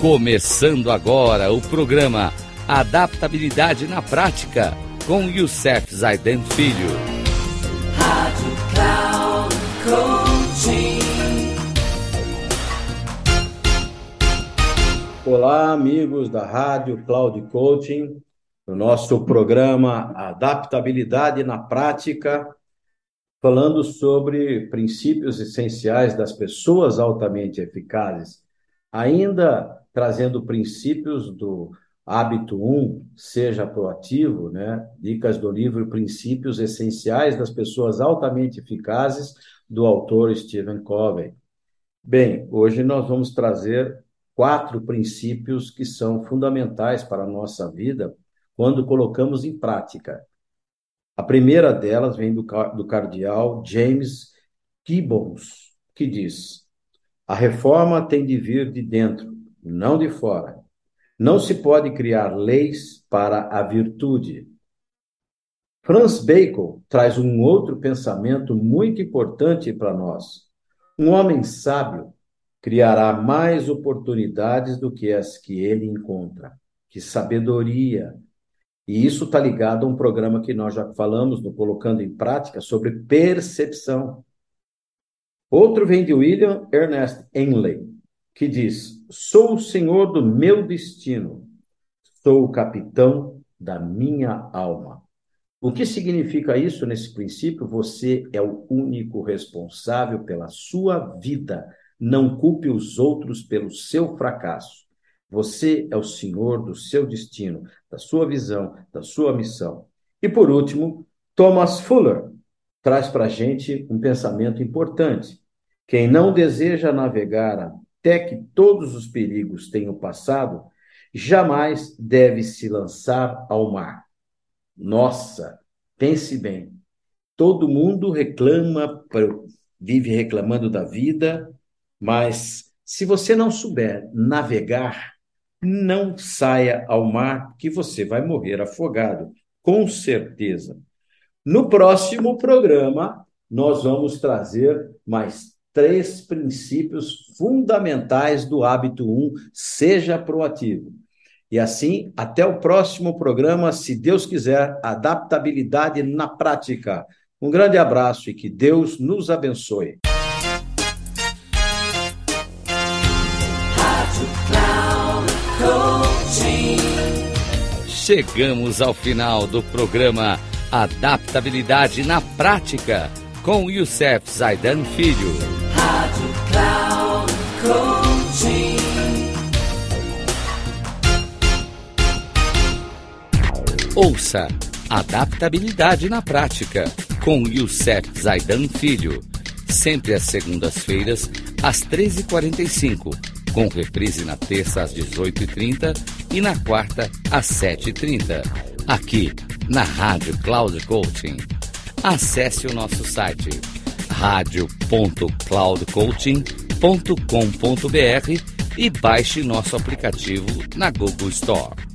Começando agora o programa Adaptabilidade na Prática com Youssef Zaiden Filho. Rádio Cloud Coaching. Olá, amigos da Rádio Cloud Coaching, no nosso programa Adaptabilidade na Prática, falando sobre princípios essenciais das pessoas altamente eficazes, ainda trazendo princípios do hábito 1, seja proativo, né? Dicas do livro Princípios Essenciais das Pessoas Altamente Eficazes, do autor Stephen Covey. Bem, hoje nós vamos trazer quatro princípios que são fundamentais para a nossa vida quando colocamos em prática. A primeira delas vem do, do cardeal James Gibbons, que diz: a reforma tem de vir de dentro, não de fora. Não se pode criar leis para a virtude. Franz Bacon traz um outro pensamento muito importante para nós. Um homem sábio criará mais oportunidades do que as que ele encontra. Que sabedoria! E isso está ligado a um programa que nós já falamos no Colocando em Prática sobre percepção. Outro vem de William Ernest Henley, que diz: Sou o senhor do meu destino, sou o capitão da minha alma. O que significa isso nesse princípio? Você é o único responsável pela sua vida. Não culpe os outros pelo seu fracasso. Você é o senhor do seu destino, da sua visão, da sua missão. E por último, Thomas Fuller traz para a gente um pensamento importante. Quem não deseja navegar até que todos os perigos tenham passado, jamais deve se lançar ao mar. Nossa, pense bem. Todo mundo reclama, vive reclamando da vida, mas se você não souber navegar, não saia ao mar, que você vai morrer afogado, com certeza. No próximo programa, nós vamos trazer mais três princípios fundamentais do hábito 1, seja proativo. E assim, até o próximo programa, se Deus quiser, adaptabilidade na prática. Um grande abraço e que Deus nos abençoe. Chegamos ao final do programa Adaptabilidade na Prática com Youssef Zaidan Filho. Rádio Cloud Coaching. Ouça Adaptabilidade na Prática com Youssef Zaidan Filho. Sempre às segundas-feiras, às 13h45, com reprise na terça às 18h30 e na quarta às 7h30. Aqui na Rádio Cloud Coaching. Acesse o nosso site radio.cloudcoaching.com.br e baixe nosso aplicativo na Google Store.